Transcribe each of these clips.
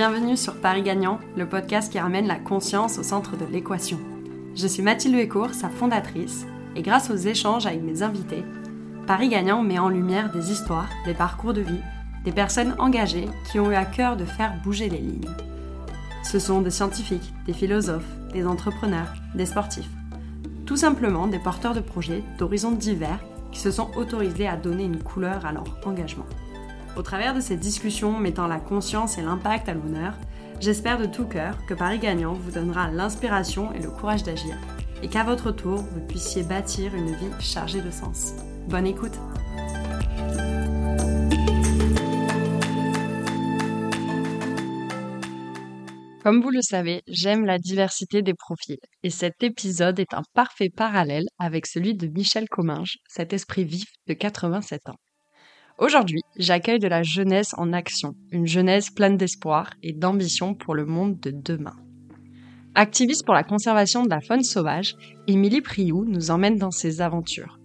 Bienvenue sur Paris Gagnant, le podcast qui ramène la conscience au centre de l'équation. Je suis Mathilde Huécourt, sa fondatrice, et grâce aux échanges avec mes invités, Paris Gagnant met en lumière des histoires, des parcours de vie, des personnes engagées qui ont eu à cœur de faire bouger les lignes. Ce sont des scientifiques, des philosophes, des entrepreneurs, des sportifs. Tout simplement des porteurs de projets d'horizons divers qui se sont autorisés à donner une couleur à leur engagement. Au travers de ces discussions mettant la conscience et l'impact à l'honneur, j'espère de tout cœur que Paris Gagnant vous donnera l'inspiration et le courage d'agir, et qu'à votre tour, vous puissiez bâtir une vie chargée de sens. Bonne écoute Comme vous le savez, j'aime la diversité des profils, et cet épisode est un parfait parallèle avec celui de Michel Comminges, cet esprit vif de 87 ans. Aujourd'hui, j'accueille de la jeunesse en action, une jeunesse pleine d'espoir et d'ambition pour le monde de demain. Activiste pour la conservation de la faune sauvage, Émilie Priou nous emmène dans ses aventures.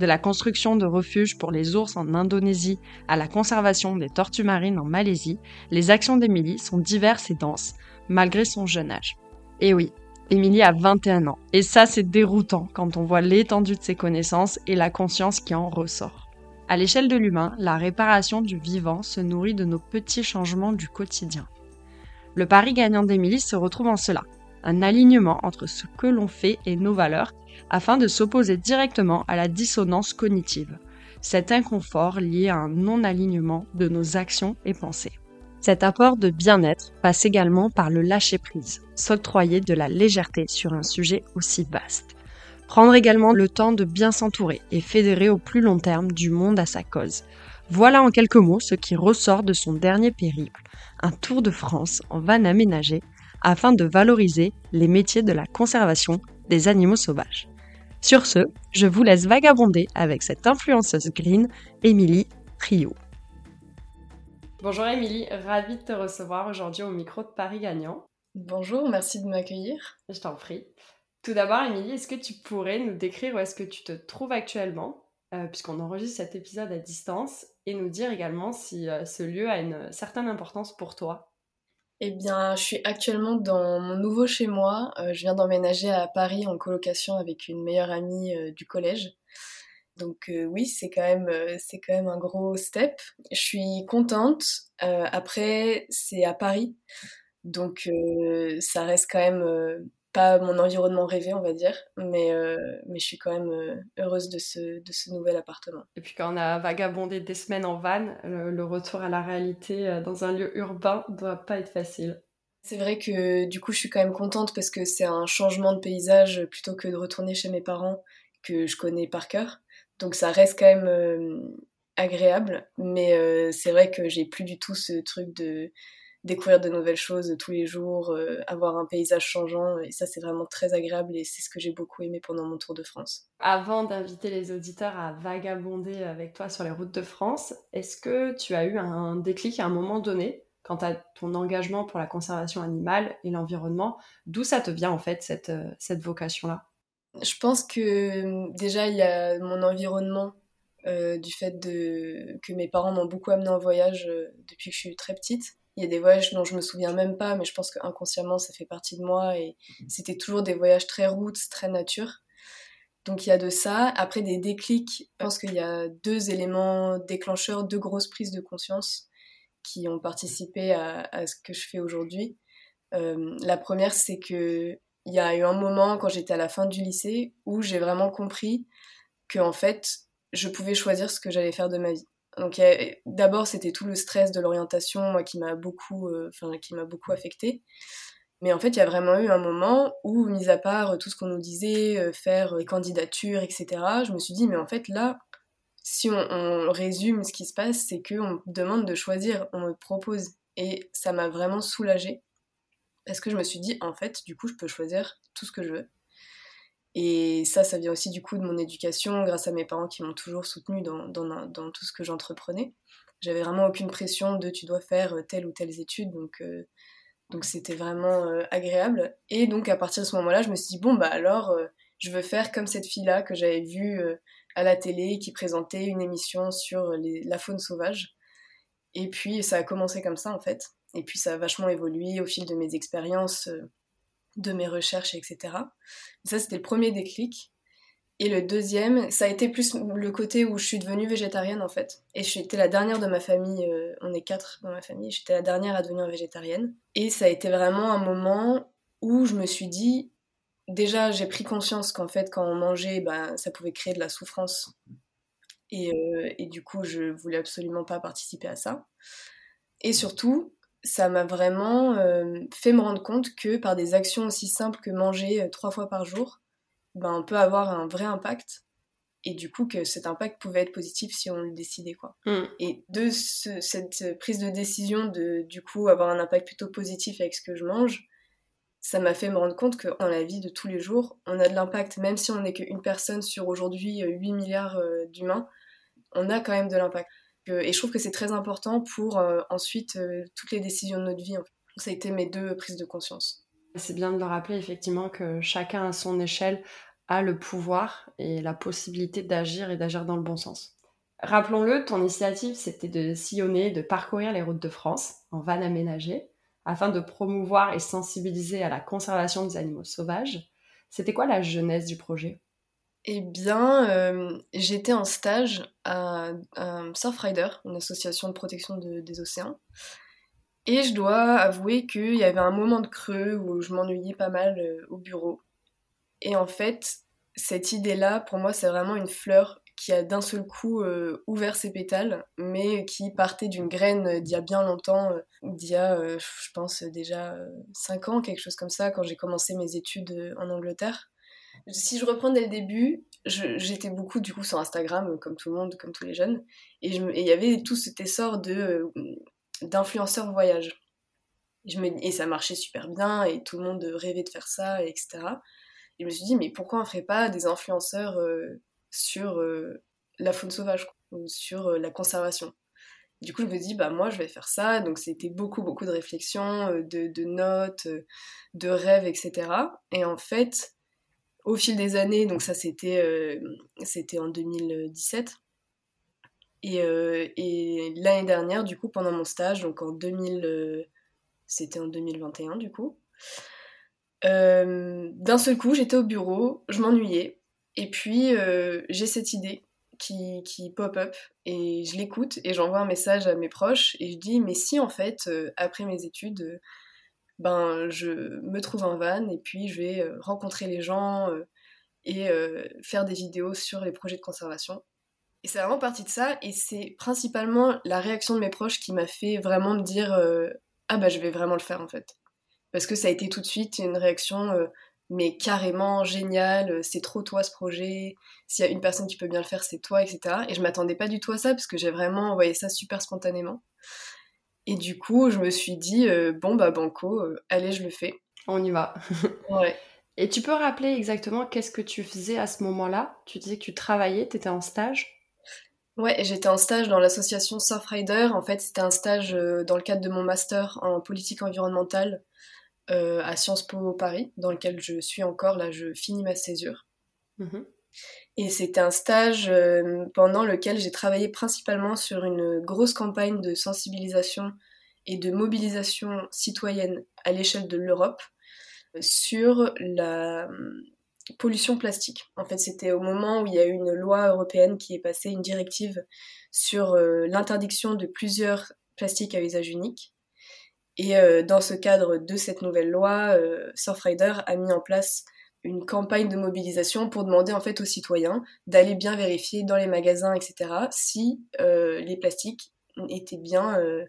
De la construction de refuges pour les ours en Indonésie à la conservation des tortues marines en Malaisie, les actions d'Émilie sont diverses et denses, malgré son jeune âge. Et oui, Émilie a 21 ans, et ça c'est déroutant quand on voit l'étendue de ses connaissances et la conscience qui en ressort. À l'échelle de l'humain, la réparation du vivant se nourrit de nos petits changements du quotidien. Le pari gagnant d'Émilie se retrouve en cela, un alignement entre ce que l'on fait et nos valeurs, afin de s'opposer directement à la dissonance cognitive, cet inconfort lié à un non-alignement de nos actions et pensées. Cet apport de bien-être passe également par le lâcher-prise, s'octroyer de la légèreté sur un sujet aussi vaste. Prendre également le temps de bien s'entourer et fédérer au plus long terme du monde à sa cause. Voilà en quelques mots ce qui ressort de son dernier périple, un tour de France en van aménagé afin de valoriser les métiers de la conservation des animaux sauvages. Sur ce, je vous laisse vagabonder avec cette influenceuse green, Émilie Trio. Bonjour Émilie, ravie de te recevoir aujourd'hui au micro de Paris Gagnant. Bonjour, merci de m'accueillir. Je t'en prie. Tout d'abord, Émilie, est-ce que tu pourrais nous décrire où est-ce que tu te trouves actuellement, euh, puisqu'on enregistre cet épisode à distance, et nous dire également si euh, ce lieu a une certaine importance pour toi? Eh bien, je suis actuellement dans mon nouveau chez moi. Euh, je viens d'emménager à Paris en colocation avec une meilleure amie du collège. Donc oui, c'est quand même c'est quand même un gros step. Je suis contente. après, c'est à Paris, donc ça reste quand même pas mon environnement rêvé, on va dire, mais, euh, mais je suis quand même euh, heureuse de ce, de ce nouvel appartement. Et puis quand on a vagabondé des semaines en van, le, retour à la réalité euh, dans un lieu urbain doit pas être facile. C'est vrai que du coup je suis quand même contente parce que c'est un changement de paysage plutôt que de retourner chez mes parents que je connais par cœur. Donc ça reste quand même agréable, mais c'est vrai que j'ai plus du tout ce truc de découvrir de nouvelles choses tous les jours, euh, avoir un paysage changeant. Et ça, c'est vraiment très agréable et c'est ce que j'ai beaucoup aimé pendant mon tour de France. Avant d'inviter les auditeurs à vagabonder avec toi sur les routes de France, est-ce que tu as eu un déclic à un moment donné quant à ton engagement pour la conservation animale et l'environnement? D'où ça te vient en fait cette, euh, cette vocation-là? Je pense que déjà, il y a mon environnement. Euh, du fait de, que mes parents m'ont beaucoup amené en voyage depuis que je suis très petite. Il y a des voyages dont je me souviens même pas, mais je pense qu'inconsciemment ça fait partie de moi et c'était toujours des voyages très routes, très nature. Donc il y a de ça. Après des déclics, je pense qu'il y a deux éléments déclencheurs, deux grosses prises de conscience qui ont participé à, ce que je fais aujourd'hui. Euh, la première, c'est que il y a eu un moment quand j'étais à la fin du lycée où j'ai vraiment compris que en fait, je pouvais choisir ce que j'allais faire de ma vie. Donc d'abord c'était tout le stress de l'orientation moi qui m'a beaucoup euh, enfin qui m'a beaucoup affecté. Mais en fait, il y a vraiment eu un moment où, mis à part tout ce qu'on nous disait, euh, faire les candidatures, etc., je me suis dit, mais en fait, là, si on, résume ce qui se passe, c'est qu'on me demande de choisir, on me propose. Et ça m'a vraiment soulagée. Parce que je me suis dit, en fait, du coup, je peux choisir tout ce que je veux. Et ça, ça vient aussi du coup de mon éducation, grâce à mes parents qui m'ont toujours soutenue dans, dans, tout ce que j'entreprenais. J'avais vraiment aucune pression de tu dois faire euh, telle ou telle étude, donc euh, donc c'était vraiment euh, agréable. Et donc à partir de ce moment-là, je me suis dit bon bah alors je veux faire comme cette fille-là que j'avais vue à la télé qui présentait une émission sur la faune sauvage. Et puis ça a commencé comme ça en fait. Et puis ça a vachement évolué au fil de mes expériences, de mes recherches, etc. Ça, c'était le premier déclic. Et le deuxième, ça a été plus le côté où je suis devenue végétarienne en fait. Et j'étais la dernière de ma famille, on est quatre dans ma famille, j'étais la dernière à devenir végétarienne. Et ça a été vraiment un moment où je me suis dit, déjà j'ai pris conscience qu'en fait quand on mangeait, bah, ça pouvait créer de la souffrance. Et, euh, et, du coup, je voulais absolument pas participer à ça. Et surtout, ça m'a vraiment euh, fait me rendre compte que par des actions aussi simples que manger euh, trois fois par jour, ben, on peut avoir un vrai impact. Et du coup, que cet impact pouvait être positif si on le décidait. Quoi. Mm. Et de cette prise de décision de, du coup, avoir un impact plutôt positif avec ce que je mange, ça m'a fait me rendre compte que dans la vie de tous les jours, on a de l'impact, même si on n'est qu'une personne sur aujourd'hui 8 milliards d'humains, on a quand même de l'impact. Et je trouve que c'est très important pour euh, ensuite euh, toutes les décisions de notre vie. Ça a été mes deux prises de conscience. C'est bien de le rappeler effectivement que chacun à son échelle a le pouvoir et la possibilité d'agir et d'agir dans le bon sens. Rappelons-le, ton initiative, c'était de sillonner, de parcourir les routes de France en van aménagé afin de promouvoir et sensibiliser à la conservation des animaux sauvages. C'était quoi la jeunesse du projet? Eh bien, euh, j'étais en stage à, Surfrider, une association de protection des océans. Et je dois avouer qu'il y avait un moment de creux où je m'ennuyais pas mal euh, au bureau. Et en fait, cette idée-là, pour moi, c'est vraiment une fleur qui a d'un seul coup euh, ouvert ses pétales, mais qui partait d'une graine d'il y a bien longtemps, d'il y a, je pense, déjà 5 ans, quelque chose comme ça, quand j'ai commencé mes études en Angleterre si je reprends dès le début, j'étais beaucoup du coup sur Instagram, comme tout le monde, comme tous les jeunes, et il y avait tout cet essor euh, d'influenceurs voyage. Et ça marchait super bien, et tout le monde rêvait de faire ça, etc. Et je me suis dit, mais pourquoi on ferait pas des influenceurs euh, sur euh, la faune sauvage, ou sur la conservation du coup, je me dis, bah moi, je vais faire ça. Donc, c'était beaucoup, beaucoup de réflexions, de notes, de rêves, etc. Et en fait, au fil des années, donc ça c'était euh, en 2017. Et, euh, et l'année dernière, du coup, pendant mon stage, donc en 2000, euh, c'était en 2021 du coup, d'un seul coup, j'étais au bureau, je m'ennuyais, et puis j'ai cette idée qui, qui pop-up, et je l'écoute, et j'envoie un message à mes proches, et je dis, mais si en fait, après mes études, ben je me trouve un van et puis je vais euh, rencontrer les gens euh, et euh, faire des vidéos sur les projets de conservation. Et c'est vraiment parti de ça et c'est principalement la réaction de mes proches qui m'a fait vraiment me dire ah bah je vais vraiment le faire en fait. Parce que ça a été tout de suite une réaction mais carrément géniale, c'est trop toi ce projet, s'il y a une personne qui peut bien le faire c'est toi, etc. Et je m'attendais pas du tout à ça parce que j'ai vraiment envoyé ça super spontanément. Et du coup, je me suis dit, euh, bon, bah, banco, euh, allez, je le fais. On y va. ouais. Et tu peux rappeler exactement qu'est-ce que tu faisais à ce moment-là? Tu disais que tu travaillais, tu étais en stage? Ouais, j'étais en stage dans l'association Surfrider. En fait, c'était un stage euh, dans le cadre de mon master en politique environnementale à Sciences Po Paris, dans lequel je suis encore. Là, je finis ma césure. Mmh et c'était un stage euh, pendant lequel j'ai travaillé principalement sur une grosse campagne de sensibilisation et de mobilisation citoyenne à l'échelle de l'Europe euh, sur la euh, pollution plastique. En fait, c'était au moment où il y a eu une loi européenne qui est passée, une directive sur l'interdiction de plusieurs plastiques à usage unique. Et dans ce cadre de cette nouvelle loi, Surfrider a mis en place une campagne de mobilisation pour demander en fait aux citoyens d'aller bien vérifier dans les magasins, etc., si euh, les plastiques étaient bien euh,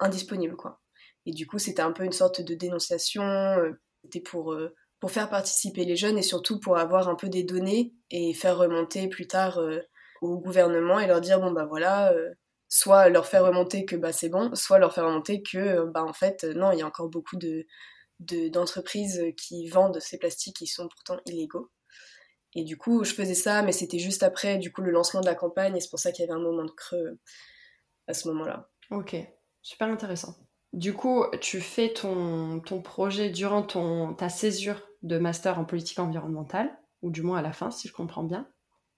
indisponibles, quoi. Et du coup, c'était un peu une sorte de dénonciation, euh, c'était pour, pour faire participer les jeunes et surtout pour avoir un peu des données et faire remonter plus tard au gouvernement et leur dire, bon bah voilà, soit leur faire remonter que bah c'est bon, soit leur faire remonter que bah en fait, non, il y a encore beaucoup de d'entreprises qui vendent ces plastiques qui sont pourtant illégaux. Et du coup, je faisais ça, mais c'était juste après du coup le lancement de la campagne, et c'est pour ça qu'il y avait un moment de creux à ce moment-là. Ok, super intéressant. Du coup, tu fais ton, ton projet durant ton, ta césure de master en politique environnementale, ou du moins à la fin, si je comprends bien.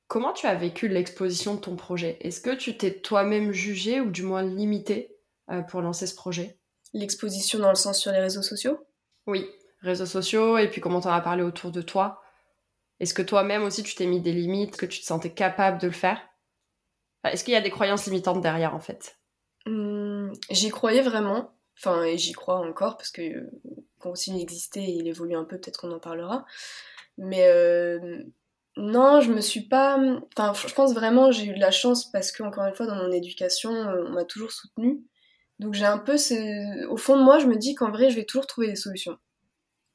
Comment tu as vécu l'exposition de ton projet? Est-ce que tu t'es toi-même jugé ou du moins limité euh, pour lancer ce projet? L'exposition dans le sens sur les réseaux sociaux? Oui, réseaux sociaux, et puis comment t'en as parlé autour de toi. Est-ce que toi-même aussi tu t'es mis des limites, que tu te sentais capable de le faire? Est-ce qu'il y a des croyances limitantes derrière en fait? Mmh, J'y croyais vraiment, enfin et j'y crois encore parce que euh, quand il existait, il évolue un peu, peut-être qu'on en parlera. Mais euh, non, je me suis pas. Enfin, je pense vraiment j'ai eu de la chance parce que encore une fois dans mon éducation, euh, on m'a toujours soutenue. Donc j'ai un peu ce... au fond de moi, je me dis qu'en vrai, je vais toujours trouver des solutions.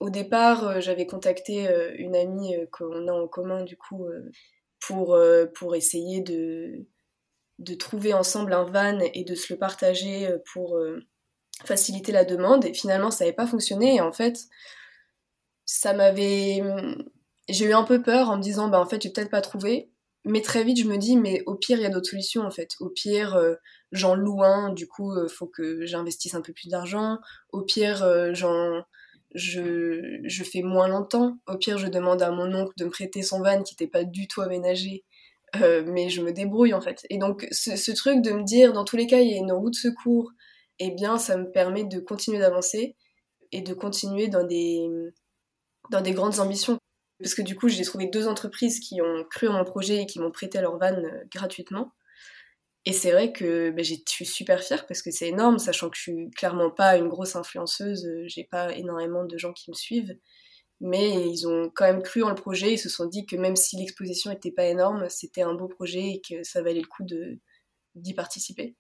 Au départ, euh, j'avais contacté euh, une amie euh, qu'on a en commun du coup pour, essayer de, de trouver ensemble un van et de se le partager pour faciliter la demande. Et finalement, ça n'avait pas fonctionné. Et en fait, ça m'avait. J'ai eu un peu peur en me disant, bah en fait, j'ai peut-être pas trouvé. Mais très vite, je me dis, mais au pire, il y a d'autres solutions en fait. Au pire, j'en loue un, du coup, il faut que j'investisse un peu plus d'argent. Au pire, j'en je, je fais moins longtemps. Au pire, je demande à mon oncle de me prêter son van qui n'était pas du tout aménagé. Euh, mais je me débrouille en fait. Et donc ce, ce, truc de me dire, dans tous les cas, il y a une roue de secours, eh bien ça me permet de continuer d'avancer et de continuer dans des, dans des grandes ambitions. Parce que du coup, j'ai trouvé deux entreprises qui ont cru en mon projet et qui m'ont prêté leur van euh, gratuitement. Et c'est vrai que ben, je suis super fière parce que c'est énorme, sachant que je suis clairement pas une grosse influenceuse, euh, j'ai pas énormément de gens qui me suivent, mais ils ont quand même cru en le projet, ils se sont dit que même si l'exposition était pas énorme, c'était un beau projet et que ça valait le coup d'y participer.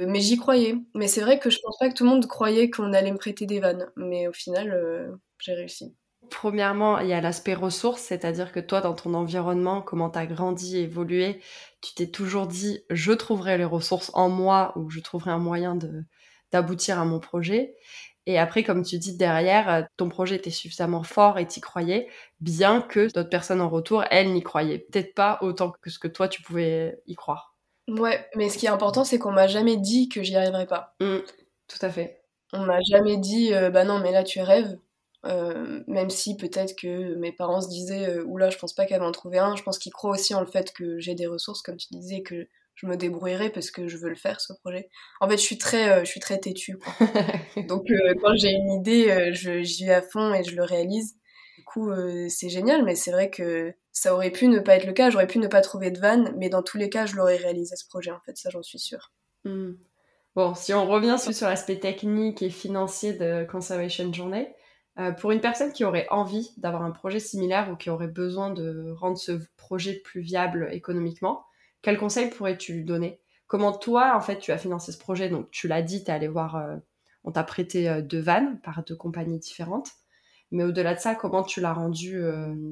Euh, mais j'y croyais. Mais c'est vrai que je pense pas que tout le monde croyait qu'on allait me prêter des vannes. Mais au final, j'ai réussi. Premièrement, il y a l'aspect ressources, c'est-à-dire que toi, dans ton environnement, comment tu as grandi, évolué, tu t'es toujours dit, je trouverai les ressources en moi ou je trouverai un moyen d'aboutir à mon projet. Et après, comme tu dis derrière, ton projet était suffisamment fort et t'y croyais, bien que d'autres personnes en retour, elles n'y croyaient peut-être pas autant que ce que toi, tu pouvais y croire. Ouais, mais ce qui est important, c'est qu'on m'a jamais dit que j'y arriverais pas. Mmh, tout à fait. On m'a jamais dit, euh, bah non, mais là, tu rêves. Euh, même si peut-être que mes parents se disaient euh, oula je pense pas qu'elle va en trouver un je pense qu'ils croient aussi en le fait que j'ai des ressources comme tu disais que je me débrouillerai parce que je veux le faire ce projet. En fait je suis très euh, je suis très têtue donc quand j'ai une idée j'y vais à fond et je le réalise. Du coup c'est génial mais c'est vrai que ça aurait pu ne pas être le cas. J'aurais pu ne pas trouver de van mais dans tous les cas je l'aurais réalisé ce projet en fait ça j'en suis sûre. Hmm. Bon, si on revient sur l'aspect technique et financier de Conservation Journey, euh, pour une personne qui aurait envie d'avoir un projet similaire ou qui aurait besoin de rendre ce projet plus viable économiquement, quel conseil pourrais-tu lui donner? Comment toi, en fait, tu as financé ce projet? Donc, tu l'as dit, tu es allé voir, euh, on t'a prêté euh, deux vannes par deux compagnies différentes. Mais au-delà de ça, comment tu l'as rendu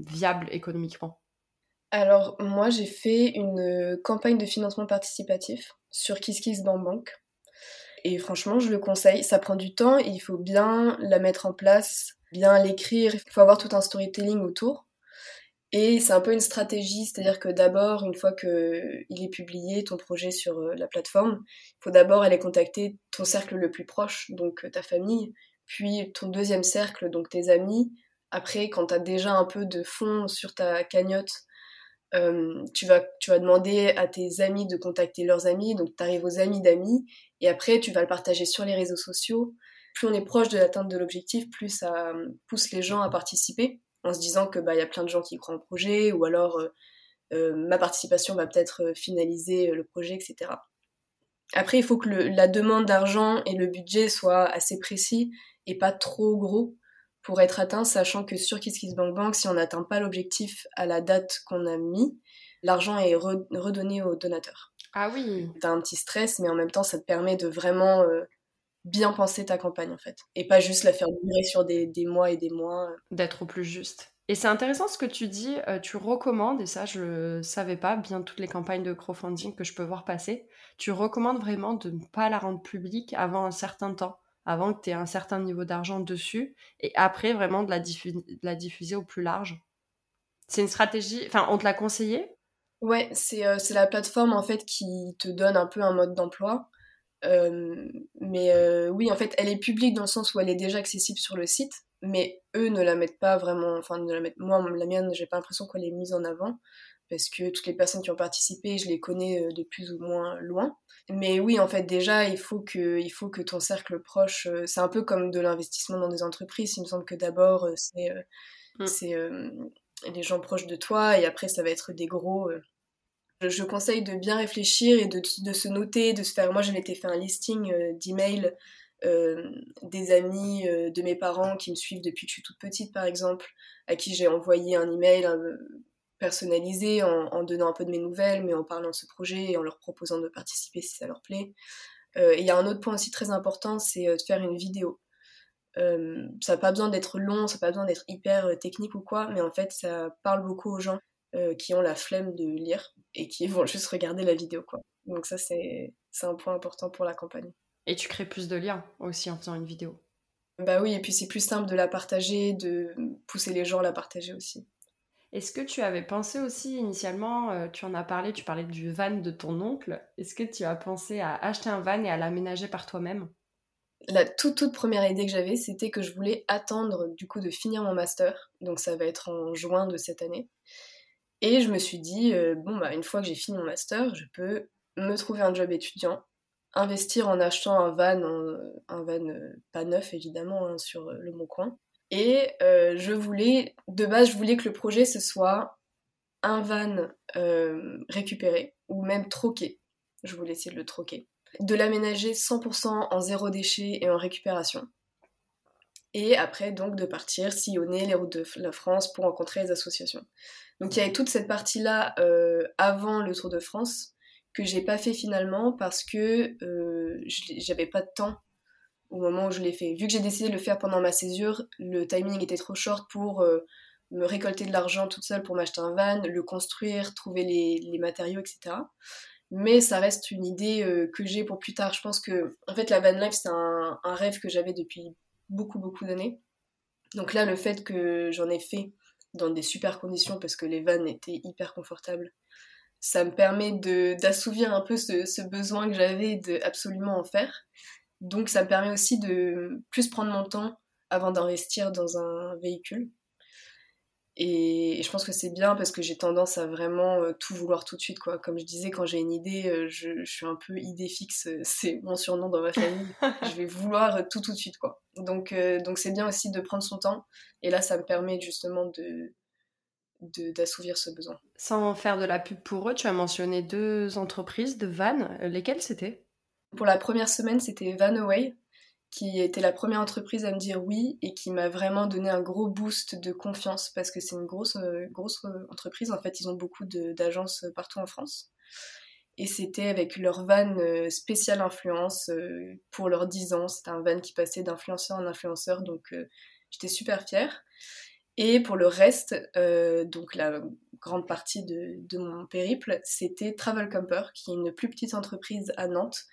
viable économiquement? Alors, moi, j'ai fait une campagne de financement participatif sur KissKissBankBank. Et franchement, je le conseille. Ça prend du temps, il faut bien la mettre en place, bien l'écrire, il faut avoir tout un storytelling autour. Et c'est un peu une stratégie, c'est-à-dire que d'abord, une fois qu'il est publié, ton projet sur euh, la plateforme, il faut d'abord aller contacter ton cercle le plus proche, donc euh, ta famille, puis ton deuxième cercle, donc tes amis. Après, quand tu as déjà un peu de fonds sur ta cagnotte, euh, tu, vas, demander à tes amis de contacter leurs amis, donc tu arrives aux amis d'amis, et après tu vas le partager sur les réseaux sociaux. Plus on est proche de l'atteinte de l'objectif, plus ça euh, pousse les gens à participer, en se disant que bah il y a plein de gens qui croient en projet, ou alors euh, ma participation va peut-être finaliser le projet, etc. Après, il faut que la demande d'argent et le budget soient assez précis et pas trop gros pour être atteint, sachant que sur KissKissBankBank, si on n'atteint pas l'objectif à la date qu'on a mis, l'argent est redonné au donateur. Ah oui. T'as un petit stress, mais en même temps, ça te permet de vraiment euh, bien penser ta campagne, en fait. Et pas juste la faire durer sur des, mois et des mois. D'être au plus juste. Et c'est intéressant ce que tu dis, euh, tu recommandes, et ça je savais pas, bien toutes les campagnes de crowdfunding que je peux voir passer, tu recommandes vraiment de ne pas la rendre publique avant un certain temps avant que tu aies un certain niveau d'argent dessus, et après vraiment de la, diffuser au plus large. C'est une stratégie, enfin on te l'a conseillé? Ouais, euh, c'est la plateforme en fait qui te donne un peu un mode d'emploi. Euh, mais euh, oui, en fait, elle est publique dans le sens où elle est déjà accessible sur le site, mais eux ne la mettent pas vraiment, enfin, ne la mettent, moi, la mienne, j'ai pas l'impression qu'elle est mise en avant, parce que toutes les personnes qui ont participé, je les connais de plus ou moins loin. Mais oui, en fait, déjà, il faut que, il faut que ton cercle proche, c'est un peu comme de l'investissement dans des entreprises, il me semble que d'abord, c'est, mm. les gens proches de toi, et après, ça va être des gros je conseille de bien réfléchir et de, se noter, de se faire. Moi, je m'étais fait un listing euh, d'emails euh, des amis euh, de mes parents qui me suivent depuis que je suis toute petite, par exemple, à qui j'ai envoyé un email personnalisé en, donnant un peu de mes nouvelles, mais en parlant de ce projet et en leur proposant de participer si ça leur plaît. et il y a un autre point aussi très important, c'est de faire une vidéo. ça n'a pas besoin d'être long, ça n'a pas besoin d'être hyper technique ou quoi, mais en fait, ça parle beaucoup aux gens. Euh, qui ont la flemme de lire et qui vont juste regarder la vidéo. Quoi. Donc ça, c'est un point important pour la campagne. Et tu crées plus de liens aussi en faisant une vidéo. Bah oui, et puis c'est plus simple de la partager, de pousser les gens à la partager aussi. Est-ce que tu avais pensé aussi initialement, euh, tu en as parlé, tu parlais du van de ton oncle, est-ce que tu as pensé à acheter un van et à l'aménager par toi-même? La toute toute première idée que j'avais, c'était que je voulais attendre du coup de finir mon master, donc ça va être en juin de cette année, et je me suis dit, euh, bon, bah, une fois que j'ai fini mon master, je peux me trouver un job étudiant, investir en achetant un van, un van euh, pas neuf évidemment, hein, sur le Bon Coin. Et je voulais, de base, je voulais que le projet ce soit un van récupéré ou même troqué. Je voulais essayer de le troquer. De l'aménager 100% en zéro déchet et en récupération. Et après, donc, de partir sillonner les routes de la France pour rencontrer les associations. Donc il y avait toute cette partie-là euh, avant le Tour de France que j'ai pas fait finalement parce que euh, j'avais pas de temps au moment où je l'ai fait. Vu que j'ai décidé de le faire pendant ma césure, le timing était trop short pour euh, me récolter de l'argent toute seule pour m'acheter un van, le construire, trouver les, matériaux, etc. Mais ça reste une idée que j'ai pour plus tard. Je pense que, en fait, la van life, c'est un, rêve que j'avais depuis beaucoup, beaucoup d'années. Donc là, le fait que j'en ai fait dans des super conditions parce que les vannes étaient hyper confortables. Ça me permet d'assouvir un peu ce, besoin que j'avais de absolument en faire. Donc ça me permet aussi de plus prendre mon temps avant d'investir dans un véhicule. Et, je pense que c'est bien parce que j'ai tendance à vraiment euh, tout vouloir tout de suite. Quoi. Comme je disais, quand j'ai une idée, euh, je, suis un peu idée fixe. C'est mon surnom dans ma famille. je vais vouloir tout tout de suite. Quoi. Donc euh, donc c'est bien aussi de prendre son temps. Et là, ça me permet justement de d'assouvir ce besoin. Sans faire de la pub pour eux, tu as mentionné deux entreprises de Van. Lesquelles c'était? Pour la première semaine, c'était Vanaway qui était la première entreprise à me dire oui et qui m'a vraiment donné un gros boost de confiance parce que c'est une grosse, euh, grosse euh, entreprise. En fait, ils ont beaucoup d'agences partout en France. Et c'était avec leur van euh, spécial influence pour leurs 10 ans. C'était un van qui passait d'influenceur en influenceur, donc j'étais super fière. Et pour le reste, donc la grande partie de, de mon périple, c'était Travel Camper, qui est une plus petite entreprise à Nantes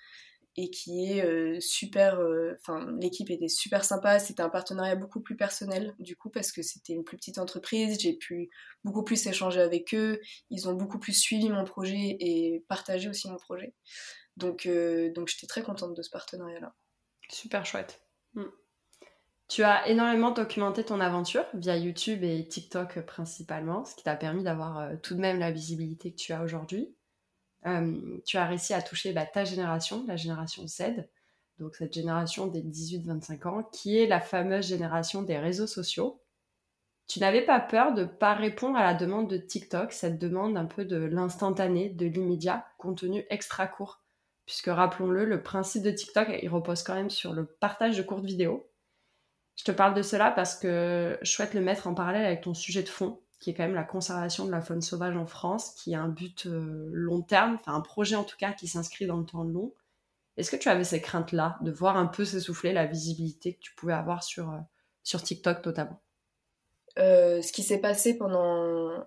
et qui est euh, super. Euh, enfin, l'équipe était super sympa. C'était un partenariat beaucoup plus personnel, du coup, parce que c'était une plus petite entreprise. J'ai pu beaucoup plus échanger avec eux. Ils ont beaucoup plus suivi mon projet et partagé aussi mon projet. Donc, euh, donc j'étais très contente de ce partenariat-là. Super chouette. Hmm. Tu as énormément documenté ton aventure via YouTube et TikTok principalement, ce qui t'a permis d'avoir tout de même la visibilité que tu as aujourd'hui. Euh, tu as réussi à toucher bah, ta génération, la génération Z, donc cette génération des 18-25 ans, qui est la fameuse génération des réseaux sociaux. Tu n'avais pas peur de ne pas répondre à la demande de TikTok, cette demande un peu de l'instantané, de l'immédiat, contenu extra court? Puisque rappelons-le, le principe de TikTok, il repose quand même sur le partage de courtes vidéos. Je te parle de cela parce que je souhaite le mettre en parallèle avec ton sujet de fond, qui est quand même la conservation de la faune sauvage en France, qui a un but euh, long terme, enfin un projet en tout cas qui s'inscrit dans le temps long. Est-ce que tu avais ces craintes-là, de voir un peu s'essouffler la visibilité que tu pouvais avoir sur, euh, sur TikTok notamment? Euh, Ce qui s'est passé pendant,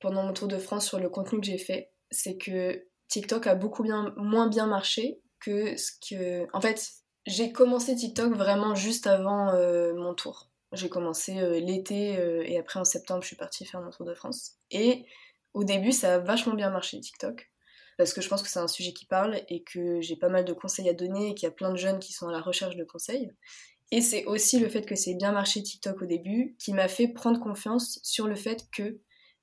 pendant mon tour de France sur le contenu que j'ai fait, c'est que TikTok a beaucoup moins bien marché que ce que... En fait, j'ai commencé TikTok vraiment juste avant mon tour. J'ai commencé euh, l'été euh, et après en septembre, je suis partie faire mon tour de France. Et au début, ça a vachement bien marché TikTok parce que je pense que c'est un sujet qui parle et que j'ai pas mal de conseils à donner et qu'il y a plein de jeunes qui sont à la recherche de conseils. Et c'est aussi le fait que c'est bien marché TikTok au début qui m'a fait prendre confiance sur le fait que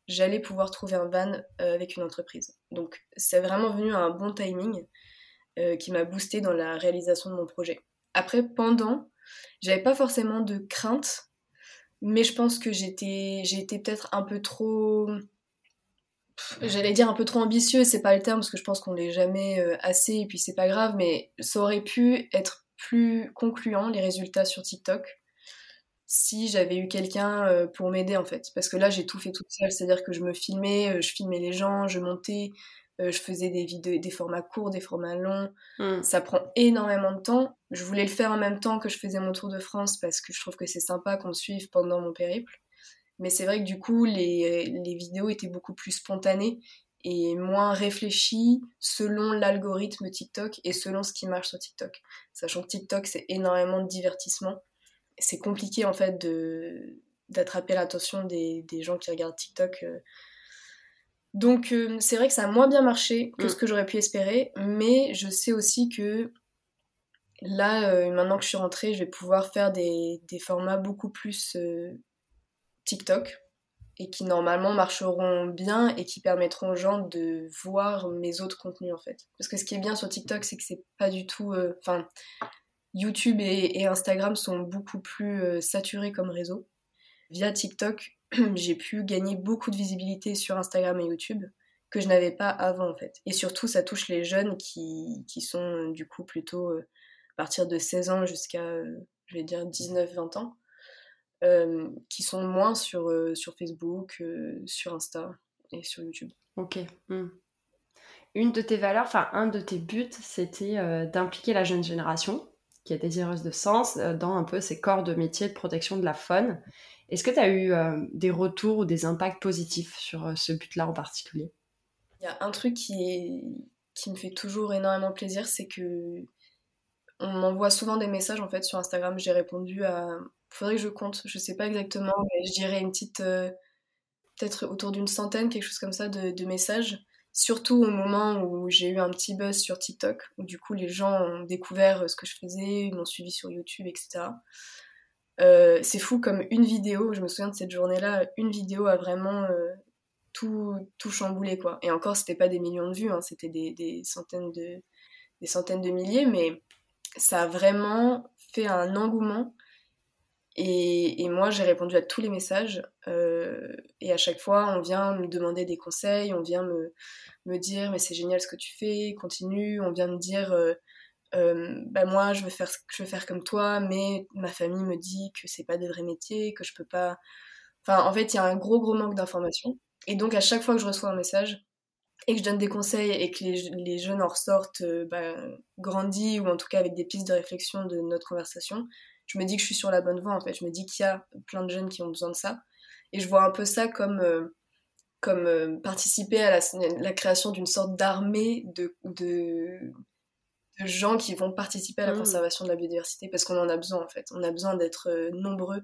j'allais pouvoir trouver un van euh, avec une entreprise. Donc c'est vraiment venu à un bon timing qui m'a boosté dans la réalisation de mon projet. Après, pendant, j'avais pas forcément de crainte, mais je pense que j'étais, peut-être un peu trop j'allais dire un peu trop ambitieux, c'est pas le terme parce que je pense qu'on l'est jamais euh, assez et puis c'est pas grave, mais ça aurait pu être plus concluant les résultats sur TikTok si j'avais eu quelqu'un euh, pour m'aider en fait. Parce que là j'ai tout fait toute seule, c'est-à-dire que je me filmais, euh, je filmais les gens, je montais, je faisais des vidéos, des formats courts, des formats longs. Hmm. Ça prend énormément de temps. Je voulais le faire en même temps que je faisais mon tour de France parce que je trouve que c'est sympa qu'on me suive pendant mon périple. Mais c'est vrai que du coup, les, les, vidéos étaient beaucoup plus spontanées et moins réfléchies selon l'algorithme TikTok et selon ce qui marche sur TikTok. Sachant que TikTok, c'est énormément de divertissement. C'est compliqué en fait de d'attraper l'attention des, des, gens qui regardent TikTok. Euh. Donc euh, c'est vrai que ça a moins bien marché que ce mm. que j'aurais pu espérer, mais je sais aussi que là, euh, maintenant que je suis rentrée, je vais pouvoir faire des, des formats beaucoup plus TikTok et qui normalement marcheront bien et qui permettront aux gens de voir mes autres contenus en fait. Parce que ce qui est bien sur TikTok, c'est que c'est pas du tout. Euh, enfin, YouTube et, Instagram sont beaucoup plus euh, saturés comme réseau. Via TikTok, j'ai pu gagner beaucoup de visibilité sur Instagram et YouTube que je n'avais pas avant en fait. Et surtout, ça touche les jeunes qui, qui sont du coup plutôt euh, à partir de 16 ans jusqu'à, je vais dire, 19-20 ans. Euh, qui sont moins sur, euh, sur Facebook, euh, sur Insta et sur YouTube. Ok. Hmm. Une de tes valeurs, enfin un de tes buts, c'était d'impliquer la jeune génération qui est désireuse de sens dans un peu ces corps de métier de protection de la faune. Est-ce que tu as eu des retours ou des impacts positifs sur ce but-là en particulier? Il y a un truc qui, qui me fait toujours énormément plaisir, c'est que on m'envoie souvent des messages en fait sur Instagram. J'ai répondu à faudrait que je compte, je sais pas exactement, mais je dirais une petite, euh, peut-être autour d'une centaine, quelque chose comme ça, de, messages. Surtout au moment où j'ai eu un petit buzz sur TikTok, où du coup les gens ont découvert euh, ce que je faisais, m'ont suivi sur YouTube, etc. Euh, c'est fou comme une vidéo, je me souviens de cette journée-là, une vidéo a vraiment tout, tout chamboulé quoi. Et encore, c'était pas des millions de vues, hein, c'était des, des, centaines de, des centaines de milliers, mais ça a vraiment fait un engouement et, moi, j'ai répondu à tous les messages. Euh, et à chaque fois, on vient me demander des conseils, on vient me, me dire mais c'est génial ce que tu fais, continue. On vient me dire euh, euh, bah moi, je veux, faire, je veux faire comme toi, mais ma famille me dit que c'est pas des vrais métiers, que je peux pas. Enfin, en fait, il y a un gros, gros manque d'informations. Et donc, à chaque fois que je reçois un message et que je donne des conseils et que les, jeunes en ressortent bah, grandis ou en tout cas avec des pistes de réflexion de notre conversation, je me dis que je suis sur la bonne voie en fait. Je me dis qu'il y a plein de jeunes qui ont besoin de ça. Et je vois un peu ça comme, euh, comme euh, participer à la, création d'une sorte d'armée de, de, gens qui vont participer à la mmh. conservation de la biodiversité parce qu'on en a besoin en fait. On a besoin d'être euh, nombreux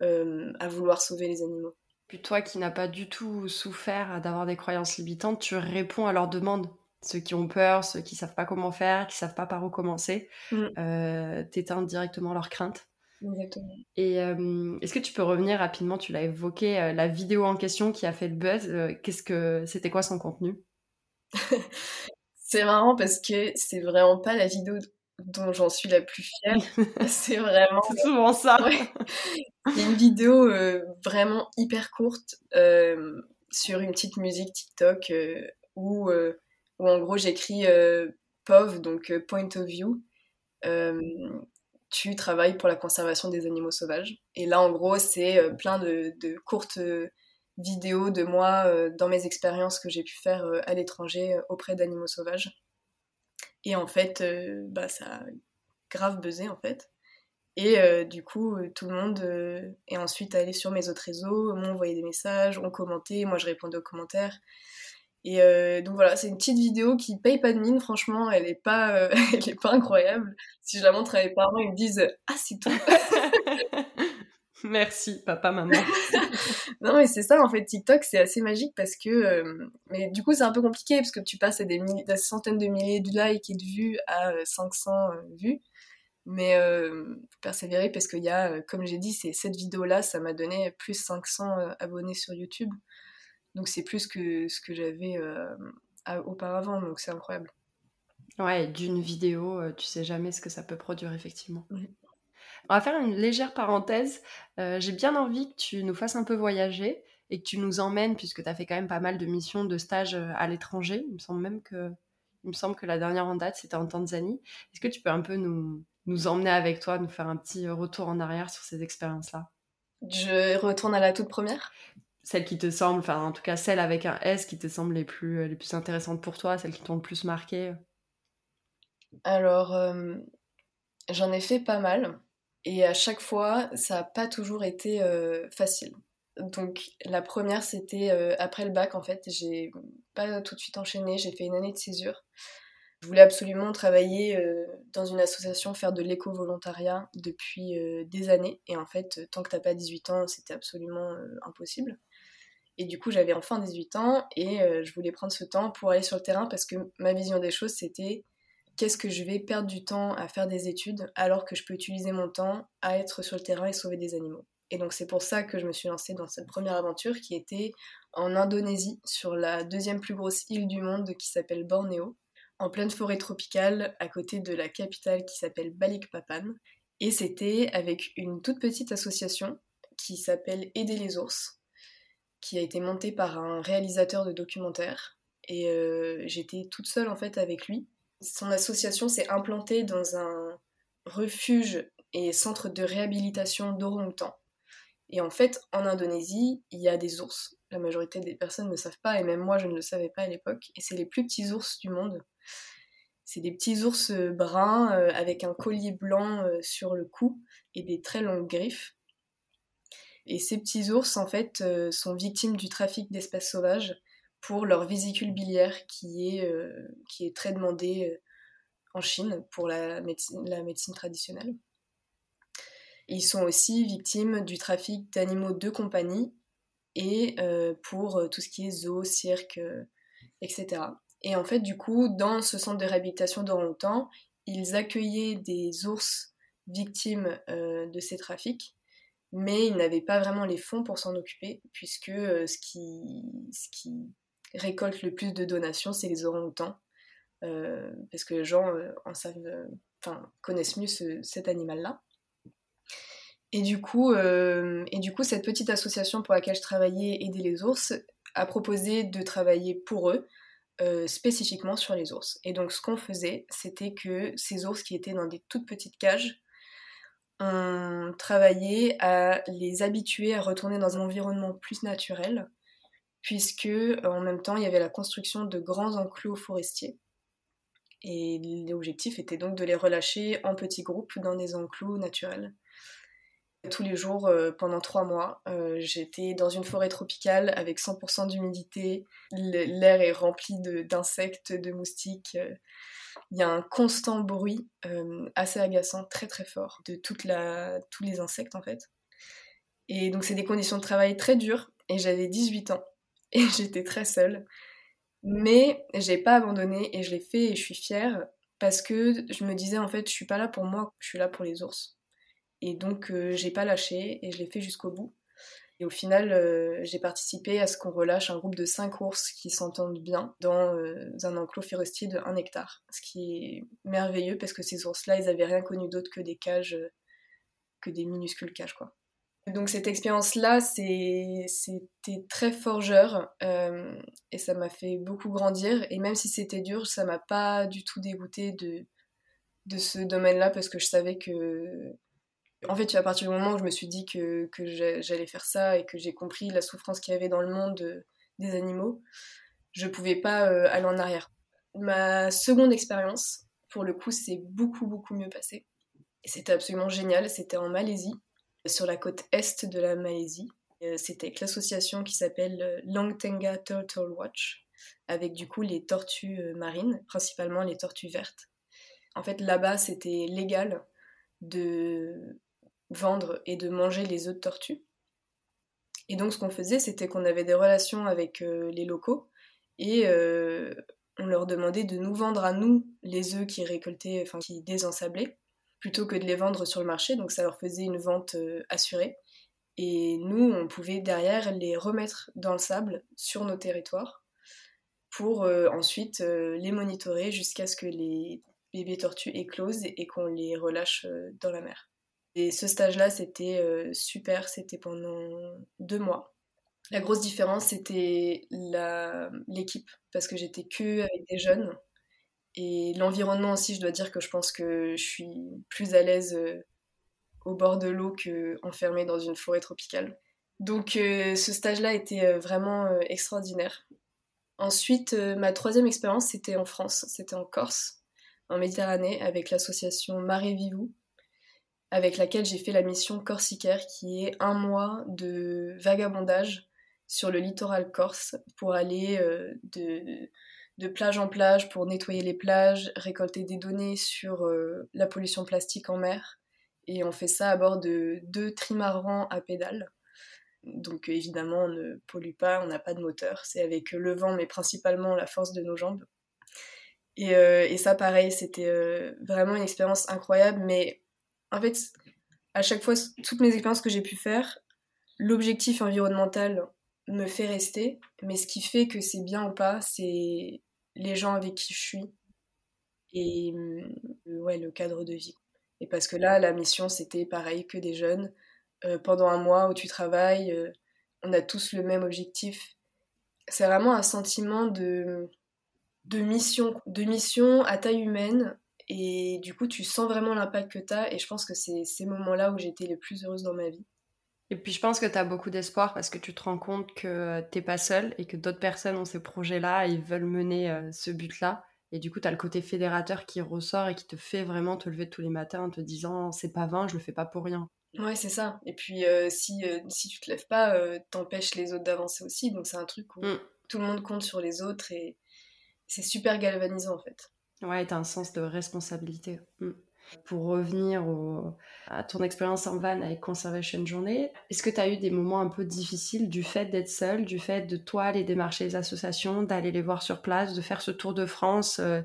à vouloir sauver les animaux. Puis toi qui n'as pas du tout souffert d'avoir des croyances limitantes, tu réponds à leurs demandes ceux qui ont peur, ceux qui savent pas comment faire, qui savent pas par où commencer, mmh. euh, t'éteins directement leurs craintes. Exactement. Et euh, est-ce que tu peux revenir rapidement? Tu l'as évoqué, euh, la vidéo en question qui a fait le buzz. Qu'est-ce que c'était quoi son contenu? C'est marrant parce que c'est vraiment pas la vidéo dont j'en suis la plus fière. c'est vraiment. c'est souvent ça. C'est une vidéo vraiment hyper courte sur une petite musique TikTok où où en gros j'écris euh, POV, donc euh, Point of View. Euh, tu travailles pour la conservation des animaux sauvages. Et là, en gros, c'est plein de, courtes vidéos de moi dans mes expériences que j'ai pu faire à l'étranger auprès d'animaux sauvages. Et en fait, bah, ça a grave buzzé en fait. Et du coup, tout le monde est ensuite allé sur mes autres réseaux, m'ont envoyé des messages, ont commenté, moi je répondais aux commentaires. Et euh, donc voilà, c'est une petite vidéo qui paye pas de mine, franchement, elle est pas, euh, elle est pas incroyable. Si je la montre à mes parents, ils me disent Ah, c'est tout Merci, papa, maman. non, mais c'est ça, en fait, TikTok, c'est assez magique parce que. Euh, mais du coup, c'est un peu compliqué parce que tu passes à des, des, centaines de milliers de likes et de vues à 500 vues. Mais euh, persévérer parce qu'il y a, comme j'ai dit, cette vidéo-là, ça m'a donné plus 500 euh, abonnés sur YouTube. Donc c'est plus que ce que j'avais auparavant, donc c'est incroyable. Ouais, d'une vidéo, tu sais jamais ce que ça peut produire effectivement. On va faire une légère parenthèse. j'ai bien envie que tu nous fasses un peu voyager et que tu nous emmènes, puisque tu as fait quand même pas mal de missions, de stages à l'étranger. Il me semble même que, il me semble que la dernière en date, c'était en Tanzanie. Est-ce que tu peux un peu nous, nous emmener avec toi, nous faire un petit retour en arrière sur ces expériences-là? Je retourne à la toute première? Celle qui te semble, enfin en tout cas celle avec un S qui te semble les plus, les plus intéressantes pour toi, celles qui t'ont le plus marqué? Alors, euh, j'en ai fait pas mal. Et à chaque fois, ça n'a pas toujours été euh, facile. Donc la première, c'était euh, après le bac, en fait. J'ai pas tout de suite enchaîné, j'ai fait une année de césure. Je voulais absolument travailler euh, dans une association, faire de l'éco-volontariat depuis euh, des années. Et en fait, tant que t'as pas 18 ans, c'était absolument euh, impossible. Et du coup, j'avais enfin 18 ans et je voulais prendre ce temps pour aller sur le terrain parce que ma vision des choses, c'était qu'est-ce que je vais perdre du temps à faire des études alors que je peux utiliser mon temps à être sur le terrain et sauver des animaux. Et donc c'est pour ça que je me suis lancée dans cette première aventure qui était en Indonésie, sur la deuxième plus grosse île du monde qui s'appelle Bornéo en pleine forêt tropicale à côté de la capitale qui s'appelle Balikpapan. Et c'était avec une toute petite association qui s'appelle Aider les ours, qui a été montée par un réalisateur de documentaires. Et euh, j'étais toute seule en fait avec lui. Son association s'est implantée dans un refuge et centre de réhabilitation d'orang-outans. Et en fait, en Indonésie, il y a des ours. La majorité des personnes ne savent pas, et même moi, je ne le savais pas à l'époque. Et c'est les plus petits ours du monde. C'est des petits ours euh, bruns euh, avec un collier blanc sur le cou et des très longues griffes. Et ces petits ours, en fait, sont victimes du trafic d'espèces sauvages pour leur vésicule biliaire qui est, qui est très demandée en Chine pour la médecine, traditionnelle. ils sont aussi victimes du trafic d'animaux de compagnie et pour tout ce qui est zoo, cirque, etc. Et en fait, du coup, dans ce centre de réhabilitation d'orang-outans, ils accueillaient des ours victimes euh, de ces trafics, mais ils n'avaient pas vraiment les fonds pour s'en occuper, puisque euh, ce, qui, récolte le plus de donations, c'est les orang-outans, euh, parce que les gens en savent, connaissent mieux cet animal-là. Et du, coup, cette petite association pour laquelle je travaillais, Aider les ours, a proposé de travailler pour eux, euh, spécifiquement sur les ours. Et donc ce qu'on faisait, c'était que ces ours qui étaient dans des toutes petites cages, on travaillait à les habituer à retourner dans un environnement plus naturel, puisque euh, en même temps il y avait la construction de grands enclos forestiers. Et l'objectif était donc de les relâcher en petits groupes dans des enclos naturels. Tous les jours, euh, pendant trois mois, euh, j'étais dans une forêt tropicale avec 100% d'humidité. L'air est rempli d'insectes, de, moustiques. Il y a un constant bruit assez agaçant, très très fort, de toute la, tous les insectes en fait. Et donc c'est des conditions de travail très dures. Et j'avais 18 ans. Et j'étais très seule. Mais j'ai pas abandonné et je l'ai fait et je suis fière parce que je me disais en fait je suis pas là pour moi, je suis là pour les ours. Et donc, euh, j'ai pas lâché et je l'ai fait jusqu'au bout. Et au final, euh, j'ai participé à ce qu'on relâche un groupe de 5 ours qui s'entendent bien dans euh, un enclos forestier de 1 hectare. Ce qui est merveilleux parce que ces ours-là, ils avaient rien connu d'autre que des cages, que des minuscules cages, quoi. Donc cette expérience-là, c'était très forgeur et ça m'a fait beaucoup grandir. Et même si c'était dur, ça m'a pas du tout dégoûté de, de ce domaine-là parce que je savais que en fait, à partir du moment où je me suis dit que, que j'allais faire ça et que j'ai compris la souffrance qu'il y avait dans le monde euh, des animaux, je pouvais pas euh, aller en arrière. Ma seconde expérience, pour le coup, c'est beaucoup, beaucoup mieux passé. Et c'était absolument génial. C'était en Malaisie, sur la côte est de la Malaisie. Euh, c'était avec l'association qui s'appelle Langtenga Turtle Watch, avec du coup les tortues marines, principalement les tortues vertes. En fait, là-bas, c'était légal de vendre et de manger les œufs de tortue. Et donc ce qu'on faisait, c'était qu'on avait des relations avec euh, les locaux et euh, on leur demandait de nous vendre à nous les œufs qui récoltaient, enfin qui désensablaient. plutôt que de les vendre sur le marché, donc ça leur faisait une vente assurée. Et nous, on pouvait derrière les remettre dans le sable sur nos territoires pour ensuite les monitorer jusqu'à ce que les bébés tortues éclosent et qu'on les relâche dans la mer. Et ce stage-là, c'était super, c'était pendant deux mois. La grosse différence, c'était l'équipe, parce que j'étais que avec des jeunes. Et l'environnement aussi, je dois dire que je pense que je suis plus à l'aise euh, au bord de l'eau qu'enfermée dans une forêt tropicale. Donc euh, ce stage-là était euh, vraiment extraordinaire. Ensuite, ma troisième expérience, c'était en France, c'était en Corse, en Méditerranée, avec l'association Marée Vivou, avec laquelle j'ai fait la mission Corsicaire, qui est un mois de vagabondage sur le littoral corse pour aller euh, de, plage en plage pour nettoyer les plages, récolter des données sur euh, la pollution plastique en mer. Et on fait ça à bord de deux trimarans à pédales. Donc évidemment, on ne pollue pas, on n'a pas de moteur. C'est avec le vent, mais principalement la force de nos jambes. Et, euh, et ça, pareil, c'était vraiment une expérience incroyable. Mais en fait, à chaque fois, toutes mes expériences que j'ai pu faire, l'objectif environnemental me fait rester, mais ce qui fait que c'est bien ou pas, c'est les gens avec qui je suis et euh, ouais, le cadre de vie. Et parce que là, la mission, c'était pareil que des jeunes. Euh, pendant un mois où tu travailles, euh, on a tous le même objectif. C'est vraiment un sentiment de, de mission, de mission à taille humaine. Et du coup, tu sens vraiment l'impact que tu as. Et je pense que c'est ces moments-là où j'étais les plus heureuse dans ma vie. Et puis je pense que tu as beaucoup d'espoir parce que tu te rends compte que t'es pas seul et que d'autres personnes ont ces projets-là et ils veulent mener euh, ce but-là. Et du coup, tu as le côté fédérateur qui ressort et qui te fait vraiment te lever tous les matins en te disant c'est pas vain, je le fais pas pour rien. Ouais, c'est ça. Et puis euh, si, euh, si tu te lèves pas, t'empêches les autres d'avancer aussi. Donc c'est un truc où mm. tout le monde compte sur les autres et c'est super galvanisant en fait. Ouais, t'as un sens de responsabilité. Mm. Pour revenir à ton expérience en van avec Conservation Journée, est-ce que tu as eu des moments un peu difficiles du fait d'être seule, du fait de toi aller démarcher les associations, d'aller les voir sur place, de faire ce tour de France euh,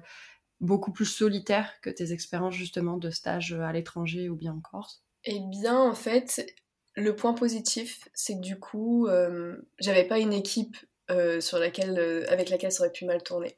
beaucoup plus solitaire que tes expériences justement de stage à l'étranger ou bien en Corse? Eh bien, en fait, le point positif, c'est que du coup, euh, j'avais pas une équipe euh, sur laquelle, avec laquelle ça aurait pu mal tourner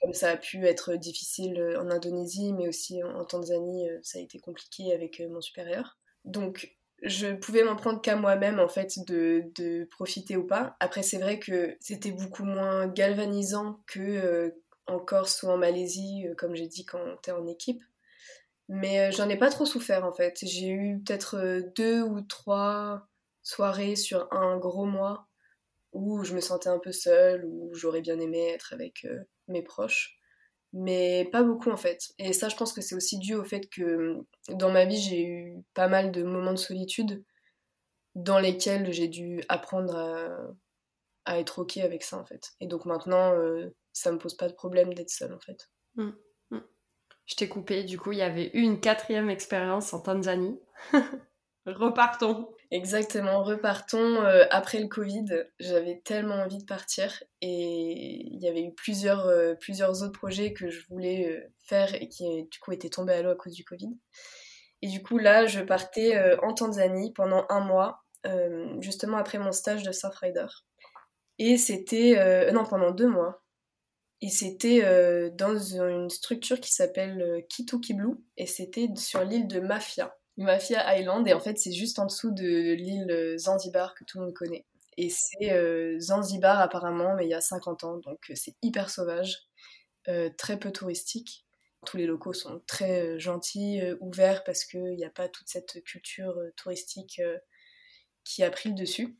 comme ça a pu être difficile euh, en Indonésie, mais aussi en, Tanzanie, euh, ça a été compliqué avec euh, mon supérieur. Donc, je pouvais m'en prendre qu'à moi-même, en fait, de, profiter ou pas. Après, c'est vrai que c'était beaucoup moins galvanisant que en Corse ou en Malaisie, comme j'ai dit, quand t'es en équipe. Mais j'en ai pas trop souffert, en fait. J'ai eu peut-être deux ou trois soirées sur un gros mois où je me sentais un peu seule, où j'aurais bien aimé être avec mes proches, mais pas beaucoup en fait. Et ça, je pense que c'est aussi dû au fait que dans ma vie, j'ai eu pas mal de moments de solitude dans lesquels j'ai dû apprendre à, être ok avec ça en fait. Et donc maintenant, euh, ça me pose pas de problème d'être seule en fait. Mmh, mmh. Je t'ai coupé, du coup, il y avait eu une quatrième expérience en Tanzanie. Repartons. Exactement, repartons euh, après le Covid. J'avais tellement envie de partir et il y avait eu plusieurs, euh, plusieurs autres projets que je voulais euh, faire et qui du coup étaient tombés à l'eau à cause du Covid. Et du coup là, je partais en Tanzanie pendant un mois, justement après mon stage de Surfrider. Et c'était... non, pendant deux mois. Et c'était dans une structure qui s'appelle Kituki Blue et c'était sur l'île de Mafia. Mafia Island, et en fait, c'est juste en dessous de l'île Zanzibar que tout le monde connaît. Et c'est euh, Zanzibar apparemment, mais il y a 50 ans, donc euh, c'est hyper sauvage, euh, très peu touristique. Tous les locaux sont très gentils, ouverts, parce qu'il n'y a pas toute cette culture touristique qui a pris le dessus.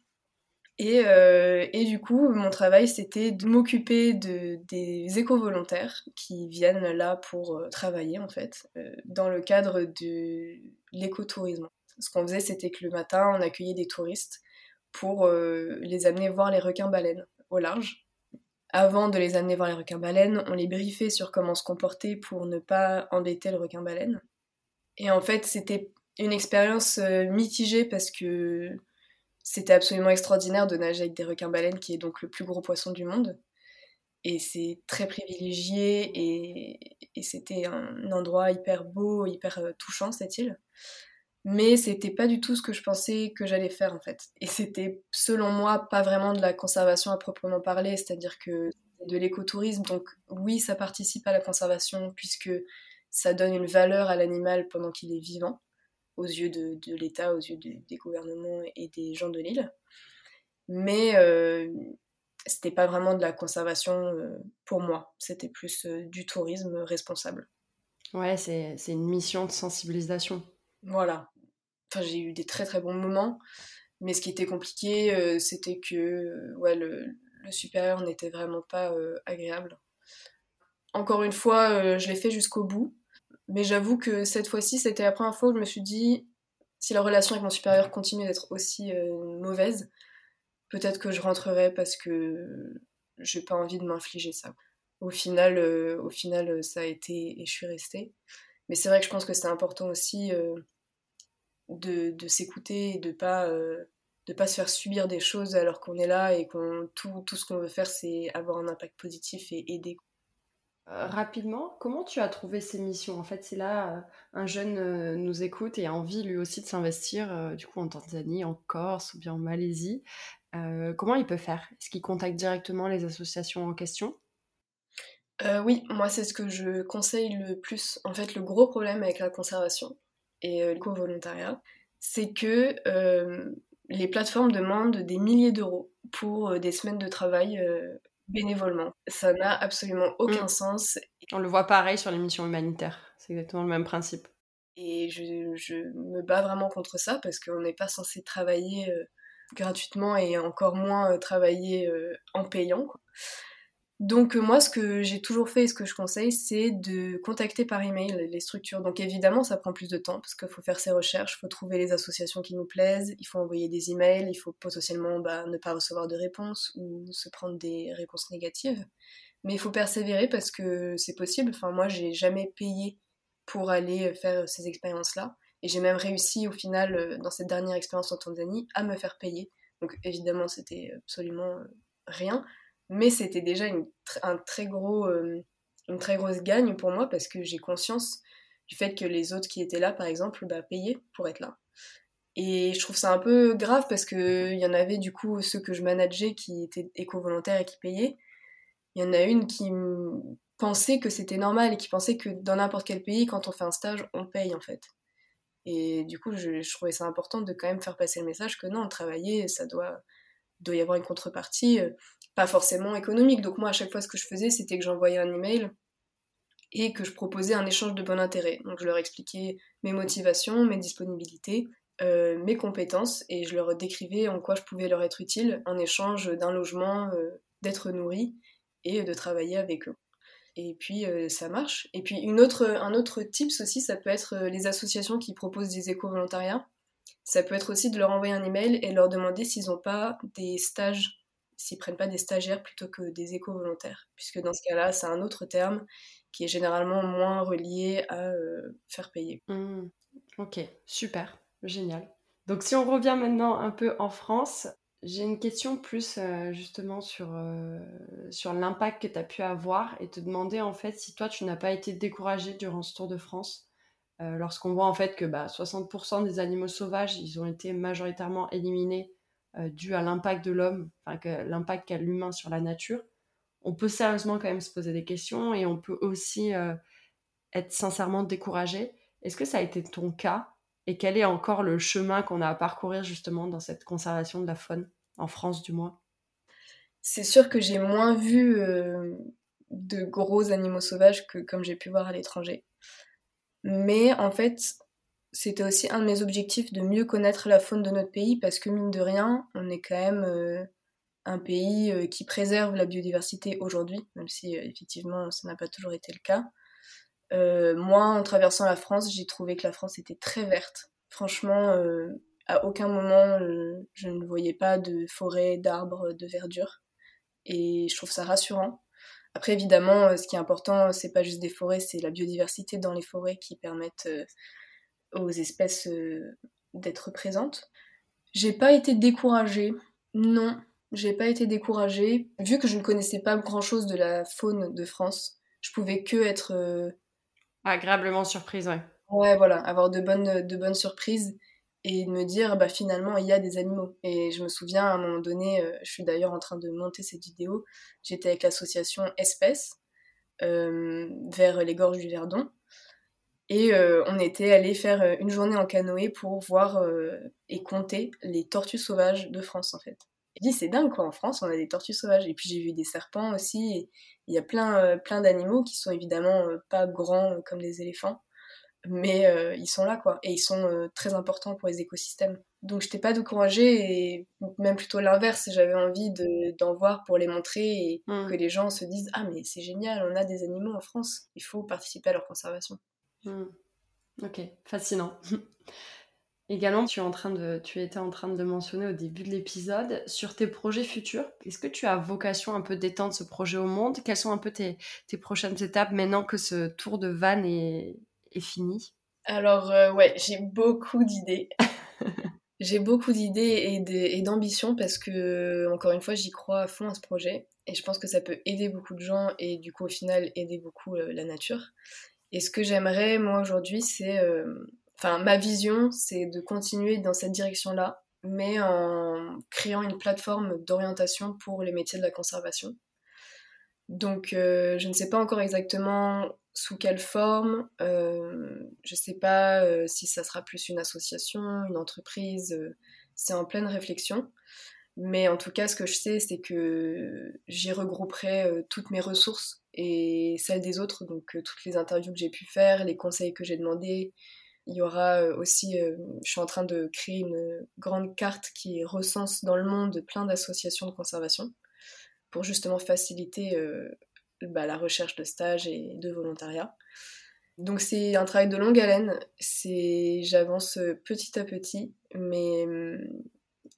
Et, et, du coup, mon travail, c'était de m'occuper de, des éco-volontaires qui viennent là pour travailler, en fait, dans le cadre de l'écotourisme. Ce qu'on faisait, c'était que le matin, on accueillait des touristes pour les amener voir les requins-baleines au large. Avant de les amener voir les requins-baleines, on les briefait sur comment se comporter pour ne pas embêter le requin-baleine. Et en fait, c'était une expérience mitigée parce que c'était absolument extraordinaire de nager avec des requins-baleines, qui est donc le plus gros poisson du monde. Et c'est très privilégié et, c'était un endroit hyper beau, hyper touchant cette île. Mais c'était pas du tout ce que je pensais que j'allais faire en fait. Et c'était selon moi pas vraiment de la conservation à proprement parler, c'est-à-dire que de l'écotourisme. Donc oui, ça participe à la conservation puisque ça donne une valeur à l'animal pendant qu'il est vivant, aux yeux de, de l'État, aux yeux des gouvernements et des gens de l'île. Mais euh, c'était pas vraiment de la conservation euh, pour moi, c'était plus euh, du tourisme responsable. Ouais, c'est une mission de sensibilisation. Voilà. Enfin, j'ai eu des très très bons moments, mais ce qui était compliqué, euh, c'était que ouais, le, le supérieur n'était vraiment pas agréable. Encore une fois, je l'ai fait jusqu'au bout, mais j'avoue que cette fois-ci, c'était la première fois où je me suis dit, si la relation avec mon supérieur continue d'être aussi mauvaise, peut-être que je rentrerai parce que j'ai pas envie de m'infliger ça. Au final, euh, au final, euh, ça a été et je suis restée. Mais c'est vrai que je pense que c'est important aussi euh, de, de s'écouter et de pas de pas se faire subir des choses alors qu'on est là et qu'on tout, tout ce qu'on veut faire c'est avoir un impact positif et aider. Rapidement, comment tu as trouvé ces missions? En fait, c'est là un jeune nous écoute et a envie lui aussi de s'investir, du coup en Tanzanie, en Corse ou bien en Malaisie. Euh, comment il peut faire? Est-ce qu'il contacte directement les associations en question? Euh, Oui, moi c'est ce que je conseille le plus. En fait, le gros problème avec la conservation et euh, l'éco-volontariat, c'est que les plateformes demandent des milliers d'euros pour des semaines de travail bénévolement. Ça n'a absolument aucun mm. sens. On le voit pareil sur les missions humanitaires. C'est exactement le même principe. Et je, je, me bats vraiment contre ça parce qu'on n'est pas censé travailler gratuitement et encore moins euh, travailler euh, en payant. Donc euh, moi, ce que j'ai toujours fait et ce que je conseille, c'est de contacter par email les structures. Donc évidemment, ça prend plus de temps parce qu'il faut faire ses recherches, il faut trouver les associations qui nous plaisent, il faut envoyer des emails, il faut potentiellement bah, ne pas recevoir de réponses ou se prendre des réponses négatives. Mais il faut persévérer parce que c'est possible. Enfin, moi, j'ai jamais payé pour aller faire ces expériences-là. Et j'ai même réussi au final, euh, dans cette dernière expérience en Tanzanie, à me faire payer. Donc évidemment, c'était absolument euh, rien, mais c'était déjà une, un très gros, euh, une très grosse gagne pour moi parce que j'ai conscience du fait que les autres qui étaient là, par exemple, bah, payaient pour être là. Et je trouve ça un peu grave parce qu'il y en avait du coup ceux que je manageais qui étaient éco-volontaires et qui payaient. Il y en a une qui pensait que c'était normal et qui pensait que dans n'importe quel pays, quand on fait un stage, on paye en fait. Et du coup, je, trouvais ça important de quand même faire passer le message que non, travailler, ça doit, doit y avoir une contrepartie, euh, pas forcément économique. Donc moi, à chaque fois, ce que je faisais, c'était que j'envoyais un email et que je proposais un échange de bon intérêt. Donc je leur expliquais mes motivations, mes disponibilités, euh, mes compétences, et je leur décrivais en quoi je pouvais leur être utile en échange d'un logement, euh, d'être nourri et de travailler avec eux et puis ça marche. Et puis une autre, un autre tips aussi, ça peut être les associations qui proposent des éco-volontariats. Ça peut être aussi de leur envoyer un email et leur demander s'ils n'ont pas des stages, s'ils prennent pas des stagiaires plutôt que des éco-volontaires. Puisque dans ce cas-là, c'est un autre terme qui est généralement moins relié à euh, faire payer. Mmh. Ok, super, génial. Donc si on revient maintenant un peu en France, j'ai une question plus euh, justement sur, euh, sur l'impact que tu as pu avoir et te demander en fait si toi tu n'as pas été découragé durant ce Tour de France euh, lorsqu'on voit en fait que bah, 60% des animaux sauvages ils ont été majoritairement éliminés dû à l'impact de l'homme, enfin l'impact qu'a l'humain sur la nature. On peut sérieusement quand même se poser des questions et on peut aussi être sincèrement découragé. Est-ce que ça a été ton cas et quel est encore le chemin qu'on a à parcourir justement dans cette conservation de la faune, en France du moins? C'est sûr que j'ai moins vu euh, de gros animaux sauvages que comme j'ai pu voir à l'étranger. Mais en fait, c'était aussi un de mes objectifs de mieux connaître la faune de notre pays parce que mine de rien, on est quand même euh, un pays euh, qui préserve la biodiversité aujourd'hui, même si effectivement ça n'a pas toujours été le cas. Euh, moi, en traversant la France, j'ai trouvé que la France était très verte. Franchement, euh, à aucun moment, euh, je ne voyais pas de forêt, d'arbres, de verdure. Et je trouve ça rassurant. Après, évidemment, ce qui est important, c'est pas juste des forêts, c'est la biodiversité dans les forêts qui permettent aux espèces d'être présentes. J'ai pas été découragée, non. j'ai pas été découragée. Vu que je ne connaissais pas grand-chose de la faune de France, je pouvais que être... euh, Agréablement surprise, ouais. Ouais, voilà, avoir de bonnes, de bonnes surprises et me dire, bah finalement, il y a des animaux. Et je me souviens, à un moment donné, euh, je suis d'ailleurs en train de monter cette vidéo, j'étais avec l'association Espèces euh, vers les gorges du Verdon. Et euh, on était allé faire une journée en canoë pour voir et compter les tortues sauvages de France, en fait. J'ai dit, c'est dingue, quoi, en France, on a des tortues sauvages. Et puis j'ai vu des serpents aussi. et Il y a plein, plein d'animaux qui sont évidemment pas grands comme les éléphants, mais euh, ils sont là, quoi. Et ils sont euh, très importants pour les écosystèmes. Donc j'étais pas découragée, et même plutôt l'inverse, j'avais envie de- d'en voir pour les montrer et Mm. que les gens se disent, ah mais c'est génial, on a des animaux en France, il faut participer à leur conservation. Hmm. Ok, fascinant. Également, tu, es en train de, tu étais en train de le mentionner au début de l'épisode, sur tes projets futurs, est-ce que tu as vocation un peu d'étendre ce projet au monde? Quelles sont un peu tes, tes prochaines étapes maintenant que ce tour de van est, est fini Alors, euh, ouais, j'ai beaucoup d'idées. j'ai beaucoup d'idées et d'ambitions parce que, encore une fois, j'y crois à fond à ce projet. Et je pense que ça peut aider beaucoup de gens et du coup, au final, aider beaucoup euh, la nature. Et ce que j'aimerais, moi, aujourd'hui, c'est... euh, Enfin, ma vision, c'est de continuer dans cette direction-là, mais en créant une plateforme d'orientation pour les métiers de la conservation. Donc, euh, je ne sais pas encore exactement sous quelle forme. euh, je ne sais pas euh, si ça sera plus une association, une entreprise. euh, c'est en pleine réflexion. Mais en tout cas, ce que je sais, c'est que j'y regrouperai toutes mes ressources et celles des autres, donc toutes les interviews que j'ai pu faire, les conseils que j'ai demandés. Il y aura aussi, je suis en train de créer une grande carte qui recense dans le monde plein d'associations de conservation pour justement faciliter bah, la recherche de stages et de volontariat. Donc c'est un travail de longue haleine, c'est j'avance euh, petit à petit, mais hum,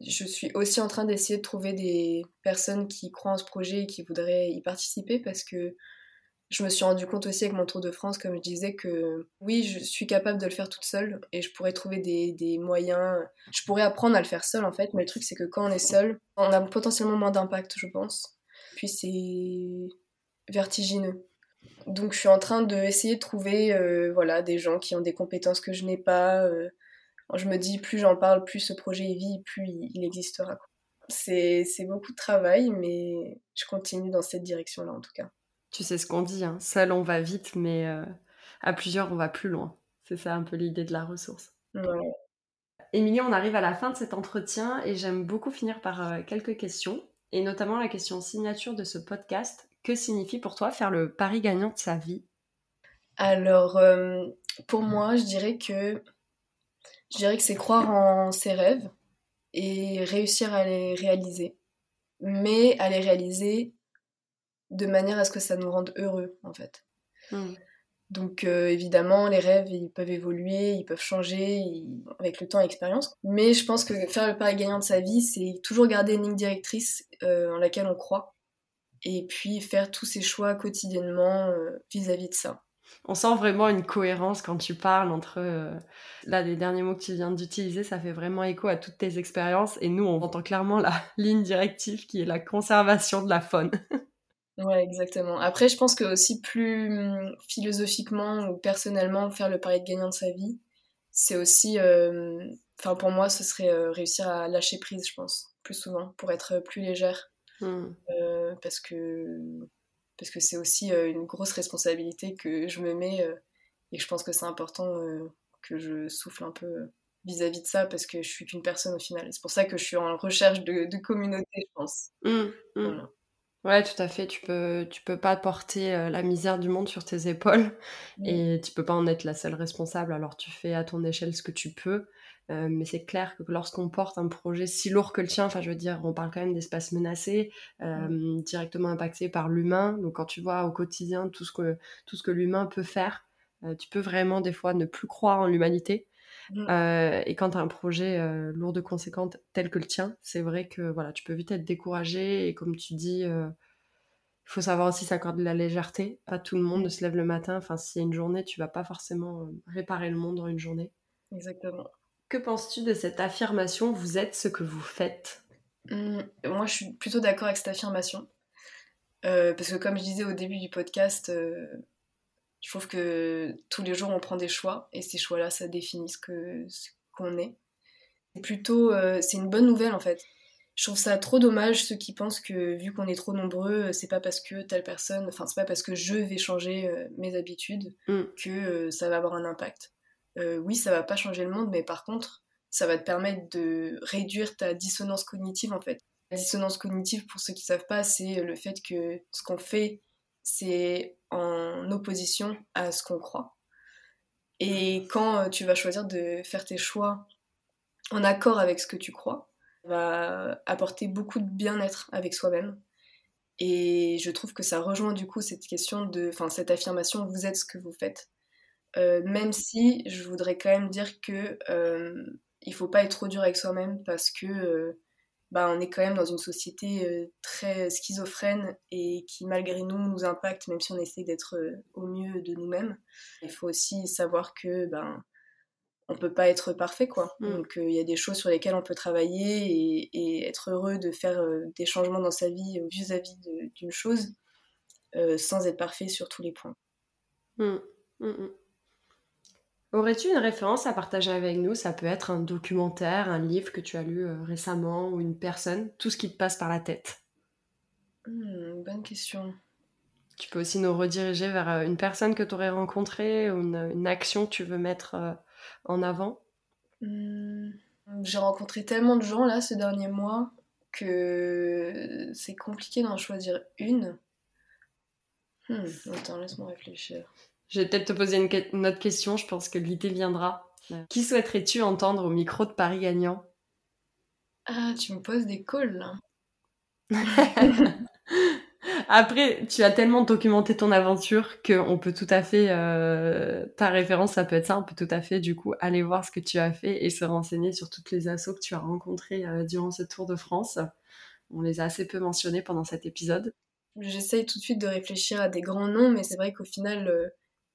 je suis aussi en train d'essayer de trouver des personnes qui croient en ce projet et qui voudraient y participer parce que je me suis rendu compte aussi avec mon Tour de France, comme je disais, que oui, je suis capable de le faire toute seule et je pourrais trouver des, des moyens. Je pourrais apprendre à le faire seule en fait, mais le truc c'est que quand on est seul, on a potentiellement moins d'impact, je pense. Puis c'est vertigineux. Donc je suis en train d'essayer de trouver euh, voilà, des gens qui ont des compétences que je n'ai pas. euh, je me dis, plus j'en parle, plus ce projet vit, plus il, existera. C'est beaucoup de travail, mais je continue dans cette direction-là en tout cas. Tu sais ce qu'on dit, hein, seul on va vite, mais euh, à plusieurs on va plus loin. C'est ça un peu l'idée de la ressource. Ouais. Émilie, on arrive à la fin de cet entretien et j'aime beaucoup finir par quelques questions, et notamment la question signature de ce podcast. Que signifie pour toi faire le pari gagnant de sa vie? Alors, euh, pour moi, je dirais que je dirais que c'est croire en ses rêves et réussir à les réaliser, mais à les réaliser de manière à ce que ça nous rende heureux, en fait. Hmm. Donc euh, évidemment, les rêves, ils peuvent évoluer, ils peuvent changer ils- avec le temps et l'expérience. Mais je pense que faire le pari gagnant de sa vie, c'est toujours garder une ligne directrice euh, en laquelle on croit. Et puis faire tous ses choix quotidiennement euh, vis-à-vis de ça. On sent vraiment une cohérence quand tu parles entre euh, là les derniers mots que tu viens d'utiliser, ça fait vraiment écho à toutes tes expériences et nous on entend clairement la ligne directive qui est la conservation de la faune. Ouais, exactement. Après, je pense que aussi plus hum, philosophiquement ou personnellement, faire le pari de gagnant de sa vie, c'est aussi, euh, enfin pour moi, ce serait euh, réussir à lâcher prise, je pense, plus souvent, pour être plus légère, Hmm. euh, parce que parce que c'est aussi euh, une grosse responsabilité que je me mets euh, et je pense que c'est important que je souffle un peu vis-à-vis de ça parce que je suis qu'une personne au final. C'est pour ça que je suis en recherche de, de communauté, je pense. Hmm, hmm. Voilà. Ouais, tout à fait. Tu peux, tu peux pas porter euh, la misère du monde sur tes épaules Mm. et tu peux pas en être la seule responsable. Alors tu fais à ton échelle ce que tu peux, Euh, mais c'est clair que lorsqu'on porte un projet si lourd que le tien, enfin je veux dire, on parle quand même d'espaces menacés, euh, directement impactés par l'humain. Donc quand tu vois au quotidien tout ce que tout ce que l'humain peut faire, euh, tu peux vraiment des fois ne plus croire en l'humanité. Mm. Euh, et quand tu as un projet lourd de conséquences tel que le tien, c'est vrai que voilà, tu peux vite être découragé et comme tu dis, il faut savoir aussi s'accorder de la légèreté. Pas tout le monde ne se lève le matin. Enfin, s'il y a une journée, tu vas pas forcément réparer le monde en une journée. Exactement. Que penses-tu de cette affirmation Vous êtes ce que vous faites? Hum, moi, je suis plutôt d'accord avec cette affirmation. Euh, parce que comme je disais au début du podcast, euh, je trouve que tous les jours on prend des choix et ces choix-là, ça définit ce que ce qu'on est. C'est plutôt, euh, c'est une bonne nouvelle en fait. Je trouve ça trop dommage ceux qui pensent que vu qu'on est trop nombreux, c'est pas parce que telle personne, enfin c'est pas parce que je vais changer mes habitudes Mm. que ça va avoir un impact. Oui, ça va pas changer le monde, mais par contre, ça va te permettre de réduire ta dissonance cognitive en fait. La dissonance cognitive, pour ceux qui savent pas, c'est le fait que ce qu'on fait, c'est en opposition à ce qu'on croit. Et quand euh, tu vas choisir de faire tes choix en accord avec ce que tu crois, ça va apporter beaucoup de bien-être avec soi-même. Et je trouve que ça rejoint du coup cette question de, enfin cette affirmation, vous êtes ce que vous faites. Euh, même si je voudrais quand même dire que euh, il faut pas être trop dur avec soi-même parce que euh, bah, on est quand même dans une société euh, très schizophrène et qui malgré nous nous impacte même si on essaie d'être euh, au mieux de nous-mêmes. Il faut aussi savoir que ben on peut pas être parfait quoi. Mm. Donc il y a des choses sur lesquelles on peut travailler et, et être heureux de faire des changements dans sa vie vis-à-vis d'une chose sans être parfait sur tous les points. Mm, mm. Aurais-tu une référence à partager avec nous? Ça peut être un documentaire, un livre que tu as lu euh, récemment ou une personne, tout ce qui te passe par la tête. Hmm, bonne question. Tu peux aussi nous rediriger vers euh, une personne que tu aurais rencontrée ou une, une action que tu veux mettre euh, en avant? Hmm, J'ai rencontré tellement de gens là ce dernier mois que c'est compliqué d'en choisir une. Hmm, attends, laisse-moi réfléchir. Je vais peut-être te poser une, que- une autre question, je pense que l'idée viendra. Qui souhaiterais-tu entendre au micro de Paris Gagnant Ah, tu me poses des calls là. Après, tu as tellement documenté ton aventure qu'on peut tout à fait, euh, ta référence, ça peut être ça, on peut tout à fait du coup aller voir ce que tu as fait et se renseigner sur toutes les assos que tu as rencontrées euh, durant ce Tour de France. On les a assez peu mentionnés pendant cet épisode. J'essaye tout de suite de réfléchir à des grands noms, mais c'est vrai qu'au final, euh,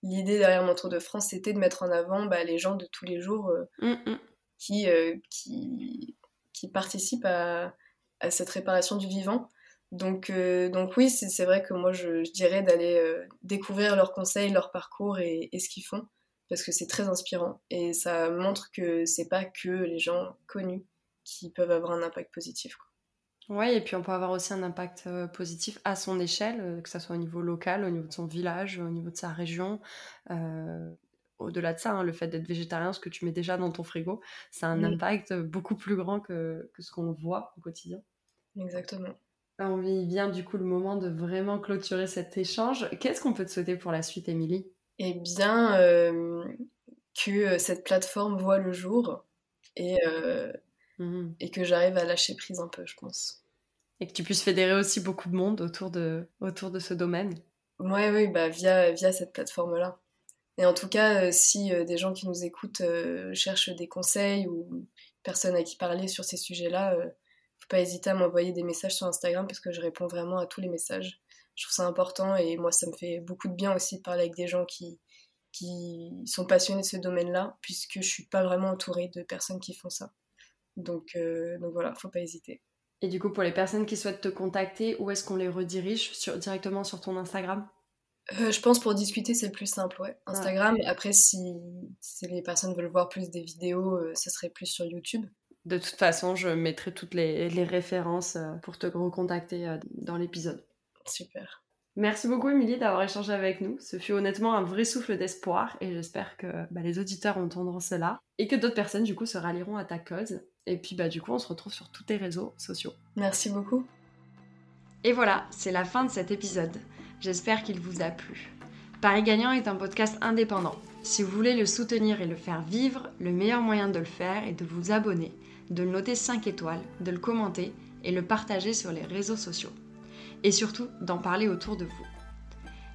l'idée derrière mon Tour de France, c'était de mettre en avant bah, les gens de tous les jours euh, hum. qui, euh, qui, qui participent à, à cette réparation du vivant. Donc, euh, donc oui, c'est vrai que moi, je, je dirais d'aller découvrir leurs conseils, leur parcours et, et ce qu'ils font, parce que c'est très inspirant. Et ça montre que c'est pas que les gens connus qui peuvent avoir un impact positif. quoi. Ouais, et puis on peut avoir aussi un impact euh, positif à son échelle, euh, que ce soit au niveau local, au niveau de son village, au niveau de sa région. Euh, au-delà de ça, hein, le fait d'être végétarien, ce que tu mets déjà dans ton frigo, ça a un Mm. impact beaucoup plus grand que, que ce qu'on voit au quotidien. Exactement. On y vient du coup le moment de vraiment clôturer cet échange. Qu'est-ce qu'on peut te souhaiter pour la suite, Émilie? Eh bien, que cette plateforme voit le jour et, Mhm. et que j'arrive à lâcher prise un peu, je pense. Et que tu puisses fédérer aussi beaucoup de monde autour de, autour de ce domaine. Ouais, oui, bah via, via cette plateforme-là. Et en tout cas, euh, si euh, des gens qui nous écoutent euh, cherchent des conseils ou personnes à qui parler sur ces sujets-là, euh, faut pas hésiter à m'envoyer des messages sur Instagram parce que je réponds vraiment à tous les messages. Je trouve ça important et moi, ça me fait beaucoup de bien aussi de parler avec des gens qui, qui sont passionnés de ce domaine-là puisque je suis pas vraiment entourée de personnes qui font ça. Donc, euh, donc voilà, faut pas hésiter. Et du coup, pour les personnes qui souhaitent te contacter, où est-ce qu'on les redirige sur, directement sur ton Instagram? Euh, je pense pour discuter, c'est le plus simple, ouais. Instagram. Après, si, si les personnes veulent voir plus des vidéos, euh, ça serait plus sur YouTube. De toute façon, je mettrai toutes les, les références euh, pour te recontacter euh, dans l'épisode. Super. Merci beaucoup, Émilie, d'avoir échangé avec nous. Ce fut honnêtement un vrai souffle d'espoir et j'espère que bah, les auditeurs entendront cela et que d'autres personnes, du coup, se rallieront à ta cause. Et puis, bah, du coup, on se retrouve sur tous tes réseaux sociaux. Merci beaucoup. Et voilà, c'est la fin de cet épisode. J'espère qu'il vous a plu. Paris Gagnant est un podcast indépendant. Si vous voulez le soutenir et le faire vivre, le meilleur moyen de le faire est de vous abonner, de le noter 5 étoiles, de le commenter et le partager sur les réseaux sociaux. Et surtout, d'en parler autour de vous.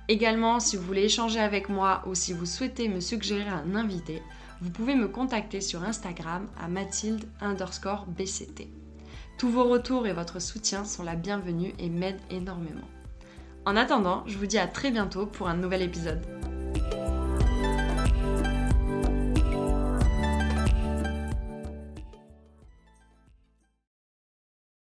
Également, si vous voulez échanger avec moi ou si vous souhaitez me suggérer un invité, vous pouvez me contacter sur Instagram à mathilde underscore bct. Tous vos retours et votre soutien sont la bienvenue et m'aident énormément. En attendant, je vous dis à très bientôt pour un nouvel épisode.